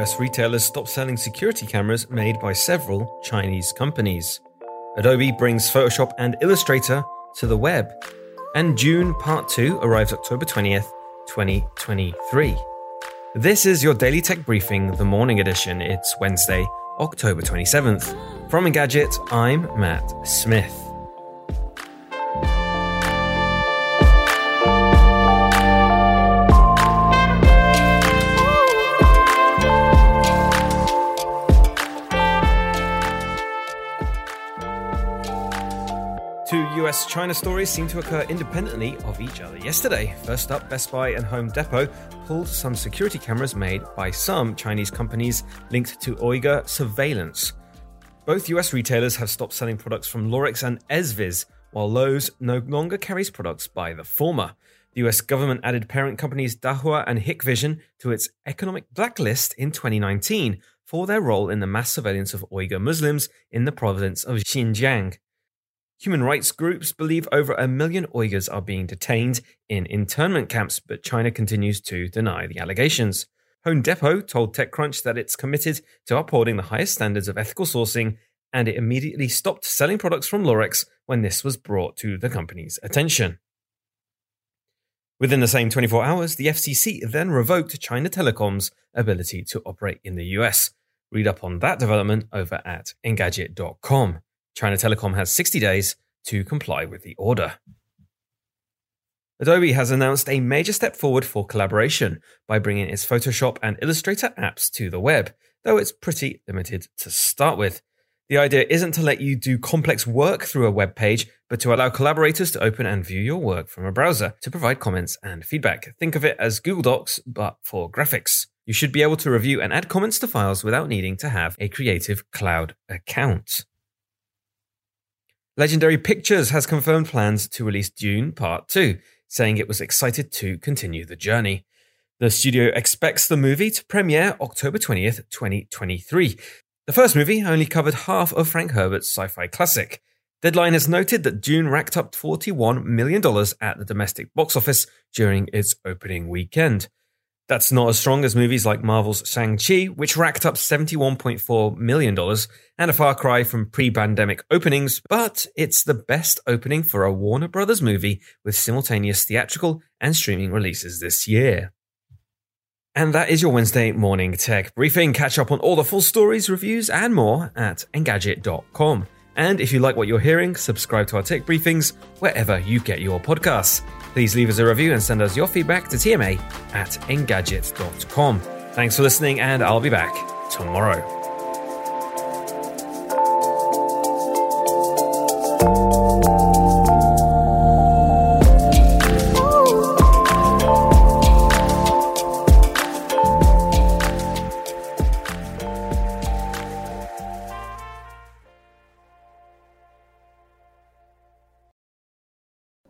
US retailers stop selling security cameras made by several Chinese companies. Adobe brings Photoshop and Illustrator to the web. And Dune Part 2 arrives October 20th, 2023. This is your Daily Tech Briefing, the morning edition. It's Wednesday, October 27th. From Engadget, I'm Matt Smith. Two US China stories seem to occur independently of each other yesterday. First up, Best Buy and Home Depot pulled some security cameras made by some Chinese companies linked to Uyghur surveillance. Both US retailers have stopped selling products from Lorex and Ezviz, while Lowe's no longer carries products by the former. The US government added parent companies Dahua and Hikvision to its economic blacklist in 2019 for their role in the mass surveillance of Uyghur Muslims in the province of Xinjiang. Human rights groups believe over a million Uyghurs are being detained in internment camps, but China continues to deny the allegations. Home Depot told TechCrunch that it's committed to upholding the highest standards of ethical sourcing, and it immediately stopped selling products from Lorex when this was brought to the company's attention. Within the same 24 hours, the FCC then revoked China Telecom's ability to operate in the US. Read up on that development over at Engadget.com. China Telecom has 60 days to comply with the order. Adobe has announced a major step forward for collaboration by bringing its Photoshop and Illustrator apps to the web, though it's pretty limited to start with. The idea isn't to let you do complex work through a web page, but to allow collaborators to open and view your work from a browser to provide comments and feedback. Think of it as Google Docs, but for graphics. You should be able to review and add comments to files without needing to have a Creative Cloud account. Legendary Pictures has confirmed plans to release Dune Part 2, saying it was excited to continue the journey. The studio expects the movie to premiere October 20th, 2023. The first movie only covered half of Frank Herbert's sci fi classic. Deadline has noted that Dune racked up $41 million at the domestic box office during its opening weekend. That's not as strong as movies like Marvel's Shang-Chi, which racked up $71.4 million, and a far cry from pre pandemic openings, but it's the best opening for a Warner Brothers movie with simultaneous theatrical and streaming releases this year. And that is your Wednesday morning tech briefing. Catch up on all the full stories, reviews, and more at Engadget.com. And if you like what you're hearing, subscribe to our tech briefings wherever you get your podcasts. Please leave us a review and send us your feedback to tma at engadget.com. Thanks for listening, and I'll be back tomorrow.